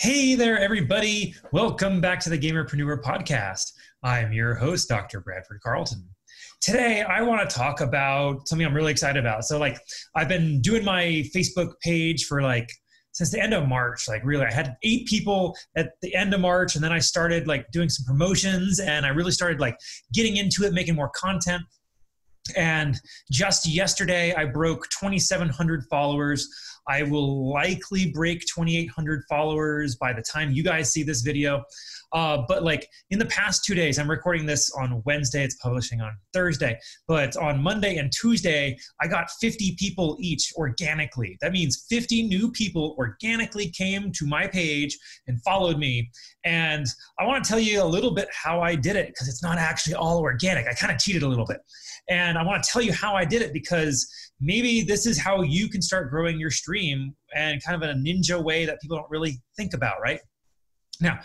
Hey there, everybody. Welcome back to the Gamerpreneur Podcast. I'm your host, Dr. Bradford Carlton. Today, I want to talk about something I'm really excited about. So, like, I've been doing my Facebook page for like since the end of March. Like, really, I had eight people at the end of March, and then I started like doing some promotions, and I really started like getting into it, making more content. And just yesterday, I broke 2,700 followers. I will likely break 2,800 followers by the time you guys see this video. Uh, but like in the past two days, I'm recording this on Wednesday, it's publishing on Thursday. But on Monday and Tuesday, I got 50 people each organically. That means 50 new people organically came to my page and followed me. And I want to tell you a little bit how I did it because it's not actually all organic. I kind of cheated a little bit. And I want to tell you how I did it because maybe this is how you can start growing your stream and kind of in a ninja way that people don't really think about, right? Now,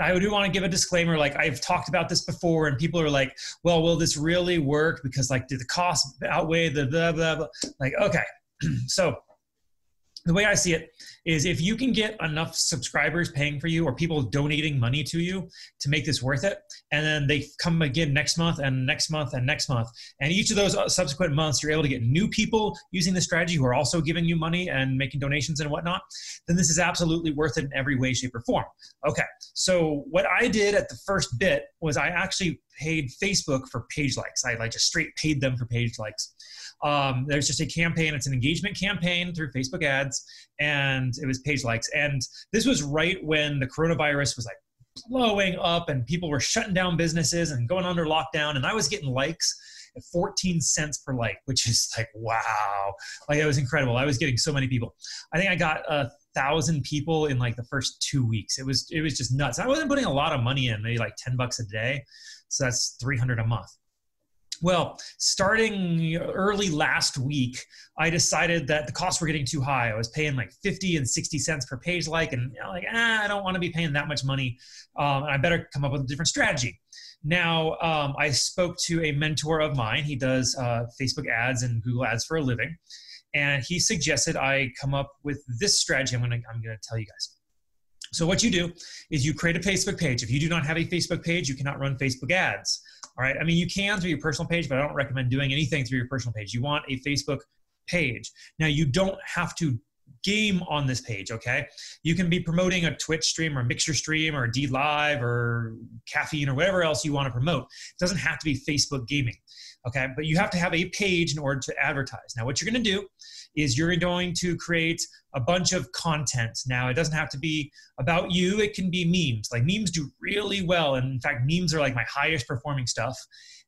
I do want to give a disclaimer. Like I've talked about this before, and people are like, "Well, will this really work?" Because like, did the cost outweigh the blah blah blah? Like, okay, so the way I see it is if you can get enough subscribers paying for you or people donating money to you to make this worth it, and then they come again next month and next month and next month, and each of those uh, subsequent months you're able to get new people using the strategy who are also giving you money and making donations and whatnot, then this is absolutely worth it in every way, shape, or form. Okay, so what I did at the first bit was I actually paid Facebook for page likes. I like just straight paid them for page likes. Um, there's just a campaign. It's an engagement campaign through Facebook ads, and it was page likes. And this was right when the coronavirus was like blowing up, and people were shutting down businesses and going under lockdown. And I was getting likes at 14 cents per like, which is like wow, like it was incredible. I was getting so many people. I think I got a thousand people in like the first two weeks. It was it was just nuts. I wasn't putting a lot of money in, maybe like 10 bucks a day. So that's 300 a month. Well, starting early last week, I decided that the costs were getting too high. I was paying like 50 and 60 cents per page like, and know, like, ah, I don't want to be paying that much money. Um, I better come up with a different strategy. Now, um, I spoke to a mentor of mine. He does uh, Facebook ads and Google ads for a living. And he suggested I come up with this strategy I'm to I'm to tell you guys. So what you do is you create a Facebook page. If you do not have a Facebook page, you cannot run Facebook ads. All right. I mean, you can through your personal page, but I don't recommend doing anything through your personal page. You want a Facebook page. Now, you don't have to game on this page, okay? You can be promoting a Twitch stream or a Mixer stream or DLive or Caffeine or whatever else you want to promote. It doesn't have to be Facebook gaming, okay? But you have to have a page in order to advertise. Now, what you're going to do is you're going to create a bunch of content. Now, it doesn't have to be about you, it can be memes. Like memes do really well. And in fact, memes are like my highest performing stuff.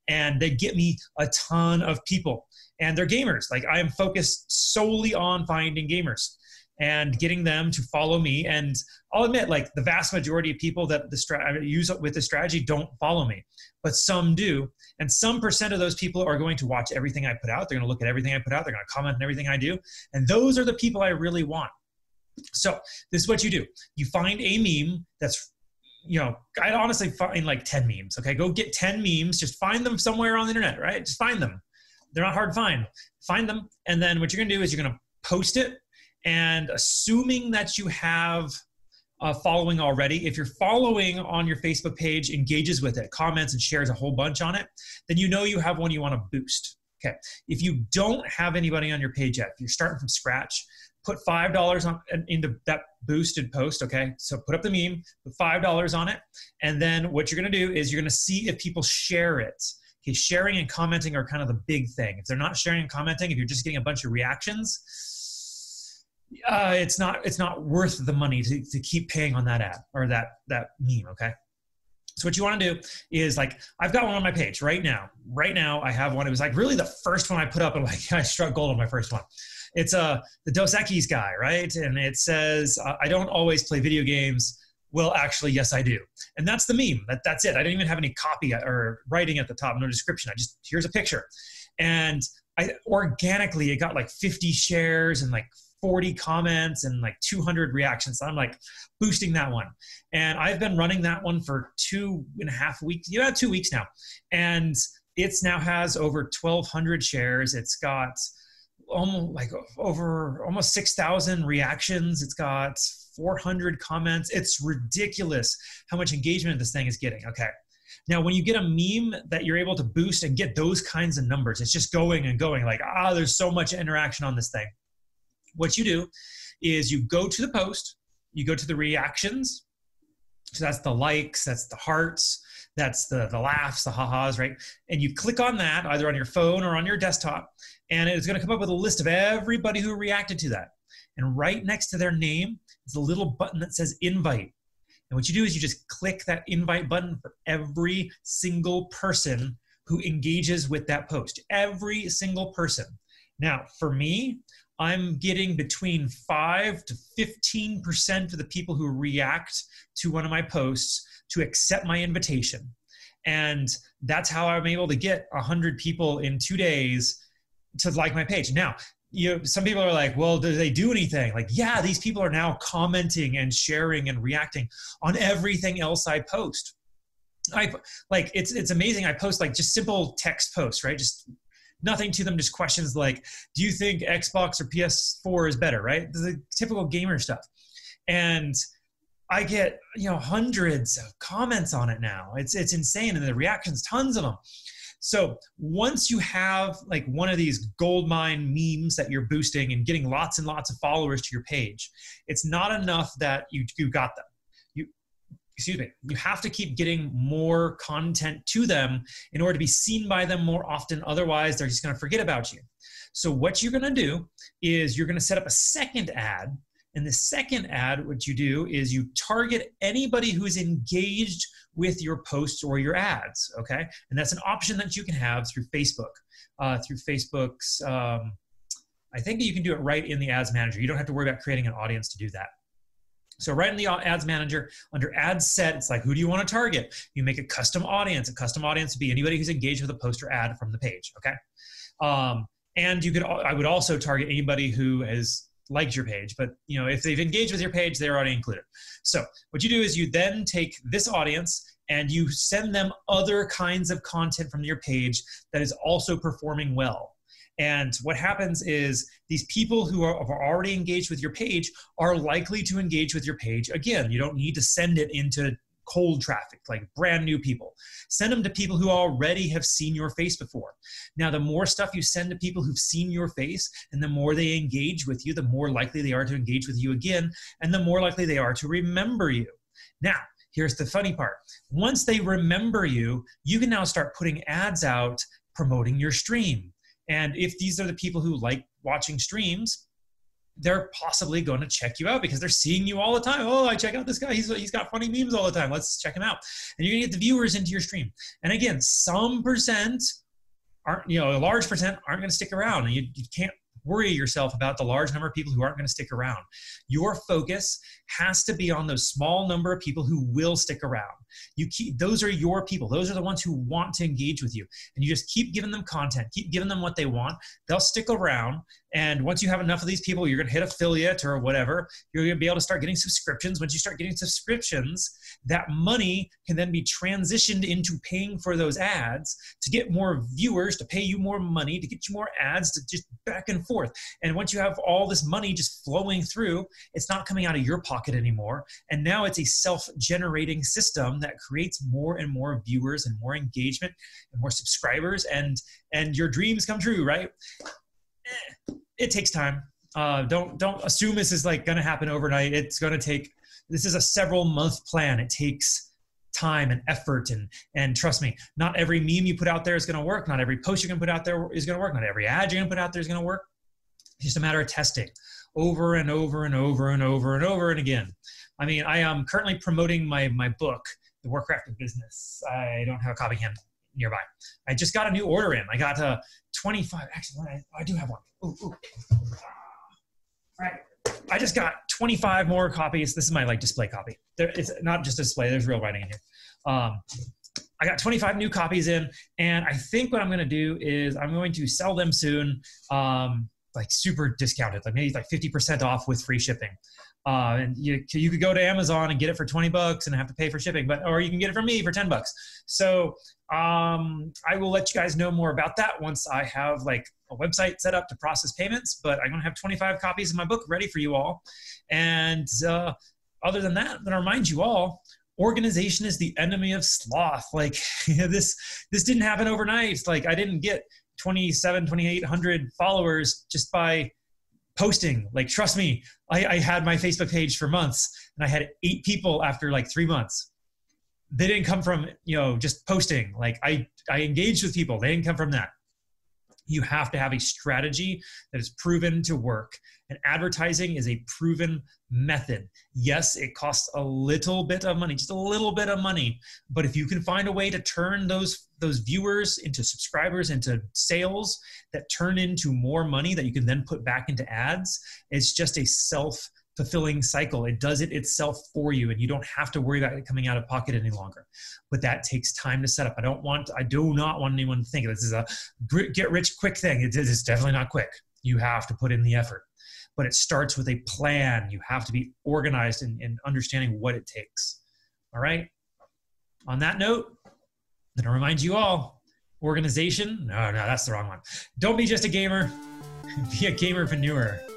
And they get me a ton of people. And they're gamers. Like I am focused solely on finding gamers and getting them to follow me. And I'll admit, like the vast majority of people that the stra- use with the strategy don't follow me, but some do. And some percent of those people are going to watch everything I put out. They're going to look at everything I put out. They're going to comment on everything I do. And those are the people I really want. So this is what you do. You find a meme that's you know, I'd honestly find like 10 memes. Okay. Go get 10 memes. Just find them somewhere on the internet, right? Just find them. They're not hard to find. Find them. And then what you're going to do is you're going to post it and assuming that you have a following already, if your following on your Facebook page engages with it, comments and shares a whole bunch on it, then you know you have one you want to boost. Okay. If you don't have anybody on your page yet, if you're starting from scratch, put five dollars on into that boosted post. Okay, so put up the meme, put five dollars on it, and then what you're going to do is you're going to see if people share it. Okay, sharing and commenting are kind of the big thing. If they're not sharing and commenting, if you're just getting a bunch of reactions, uh, it's not it's not worth the money to, to keep paying on that ad or that that meme okay so what you want to do is like I've got one on my page right now. Right now I have one. It was like really the first one I put up, and like I struck gold on my first one. It's uh the Dos Equis guy, right? And it says uh, I don't always play video games. Well, actually, yes, I do. And that's the meme. That that's it. I didn't even have any copy or writing at the top, no description. I just here's a picture, and I organically it got like 50 shares and like 40 comments and like 200 reactions. So I'm like boosting that one. And I've been running that one for two and a half weeks, yeah, two weeks now. And it's now has over 1,200 shares. It's got almost like over almost 6,000 reactions. It's got 400 comments. It's ridiculous how much engagement this thing is getting. Okay. Now, when you get a meme that you're able to boost and get those kinds of numbers, it's just going and going like, ah, there's so much interaction on this thing. What you do is you go to the post, you go to the reactions. So that's the likes, that's the hearts, that's the, the laughs, the ha-has, right? And you click on that either on your phone or on your desktop, and it's going to come up with a list of everybody who reacted to that. And right next to their name is a little button that says invite. And what you do is you just click that invite button for every single person who engages with that post. Every single person. Now, for me, I'm getting between 5 to 15% of the people who react to one of my posts to accept my invitation. And that's how I'm able to get 100 people in two days to like my page. Now, you know, some people are like, well, do they do anything? Like, yeah, these people are now commenting and sharing and reacting on everything else I post. I like it's it's amazing. I post like just simple text posts, right? Just nothing to them, just questions like, do you think Xbox or PS4 is better, right? The typical gamer stuff. And I get, you know, hundreds of comments on it now. It's it's insane. And the reactions, tons of them. So once you have like one of these gold mine memes that you're boosting and getting lots and lots of followers to your page, it's not enough that you, you got them. Excuse me, you have to keep getting more content to them in order to be seen by them more often. Otherwise, they're just going to forget about you. So what you're going to do is you're going to set up a second ad and the second ad, what you do is you target anybody who's engaged with your posts or your ads, okay? And that's an option that you can have through Facebook, uh, through Facebook's, um, I think you can do it right in the ads manager. You don't have to worry about creating an audience to do that. So right in the ads manager, under ad set, it's like, who do you want to target? You make a custom audience. A custom audience would be anybody who's engaged with a post or ad from the page, okay? Um, and you could, I would also target anybody who has liked your page, but you know if they've engaged with your page, they're already included. So what you do is you then take this audience and you send them other kinds of content from your page that is also performing well. And what happens is these people who are, are, already engaged with your page are likely to engage with your page again. You don't need to send it into cold traffic, like brand new people. Send them to people who already have seen your face before. Now, the more stuff you send to people who've seen your face and the more they engage with you, the more likely they are to engage with you again, and the more likely they are to remember you. Now, here's the funny part once they remember you, you can now start putting ads out promoting your stream. And if these are the people who like watching streams, they're possibly going to check you out because they're seeing you all the time. Oh, I check out this guy. He's, he's got funny memes all the time. Let's check him out. And you're going to get the viewers into your stream. And again, some percent aren't, you know, a large percent aren't going to stick around. And you, you can't worry yourself about the large number of people who aren't going to stick around. Your focus has to be on those small number of people who will stick around. You keep those are your people. Those are the ones who want to engage with you. And you just keep giving them content, keep giving them what they want. They'll stick around. And once you have enough of these people, you're to hit affiliate or whatever. You're to be able to start getting subscriptions. Once you start getting subscriptions, that money can then be transitioned into paying for those ads to get more viewers, to pay you more money, to get you more ads, to just back and forth. And once you have all this money just flowing through, it's not coming out of your pocket anymore. And now it's a self generating system that creates more and more viewers and more engagement and more subscribers and and your dreams come true right? Eh, it takes time. Uh, don't don't assume this is like going to happen overnight. It's going to take this is a several month plan. It takes time and effort and and trust me not every meme you put out there is going to work. Not every post you're going to put out there is going to work. Not every ad you're going to put out there is going to work. It's just a matter of testing over and over and over and over and over and again. I mean i am currently promoting my my book the Warcraft of Business. I don't have a copy here nearby. I just got a new order in. I got a 25. Actually, I, I do have one. Ooh, ooh. All right. I just got 25 more copies. This is my like display copy. There, it's not just a display. There's real writing in here. Um, I got 25 new copies in, and I think what I'm going to do is I'm going to sell them soon, um, like super discounted, like maybe like 50% off with free shipping. Uh, and you, you could go to Amazon and get it for 20 bucks and have to pay for shipping, but, or you can get it from me for 10 bucks. So um, I will let you guys know more about that once I have like a website set up to process payments, but I'm to have 25 copies of my book ready for you all. And uh, other than that, I'm gonna remind you all, organization is the enemy of sloth. Like this, this didn't happen overnight. Like I didn't get 27, 2800 followers just by posting. Like, trust me, I, I had my Facebook page for months and I had eight people after like three months. They didn't come from, you know, just posting. Like I, I engaged with people. They didn't come from that you have to have a strategy that is proven to work. And advertising is a proven method. Yes, it costs a little bit of money, just a little bit of money. But if you can find a way to turn those, those viewers into subscribers, into sales that turn into more money that you can then put back into ads, it's just a self fulfilling cycle. It does it itself for you, and you don't have to worry about it coming out of pocket any longer. But that takes time to set up. I don't want, I do not want anyone to think this is a get rich quick thing. It is definitely not quick. You have to put in the effort. But it starts with a plan. You have to be organized in, in understanding what it takes. All right. On that note, then I remind you all organization. No, no, that's the wrong one. Don't be just a gamer, be a gamerpreneur.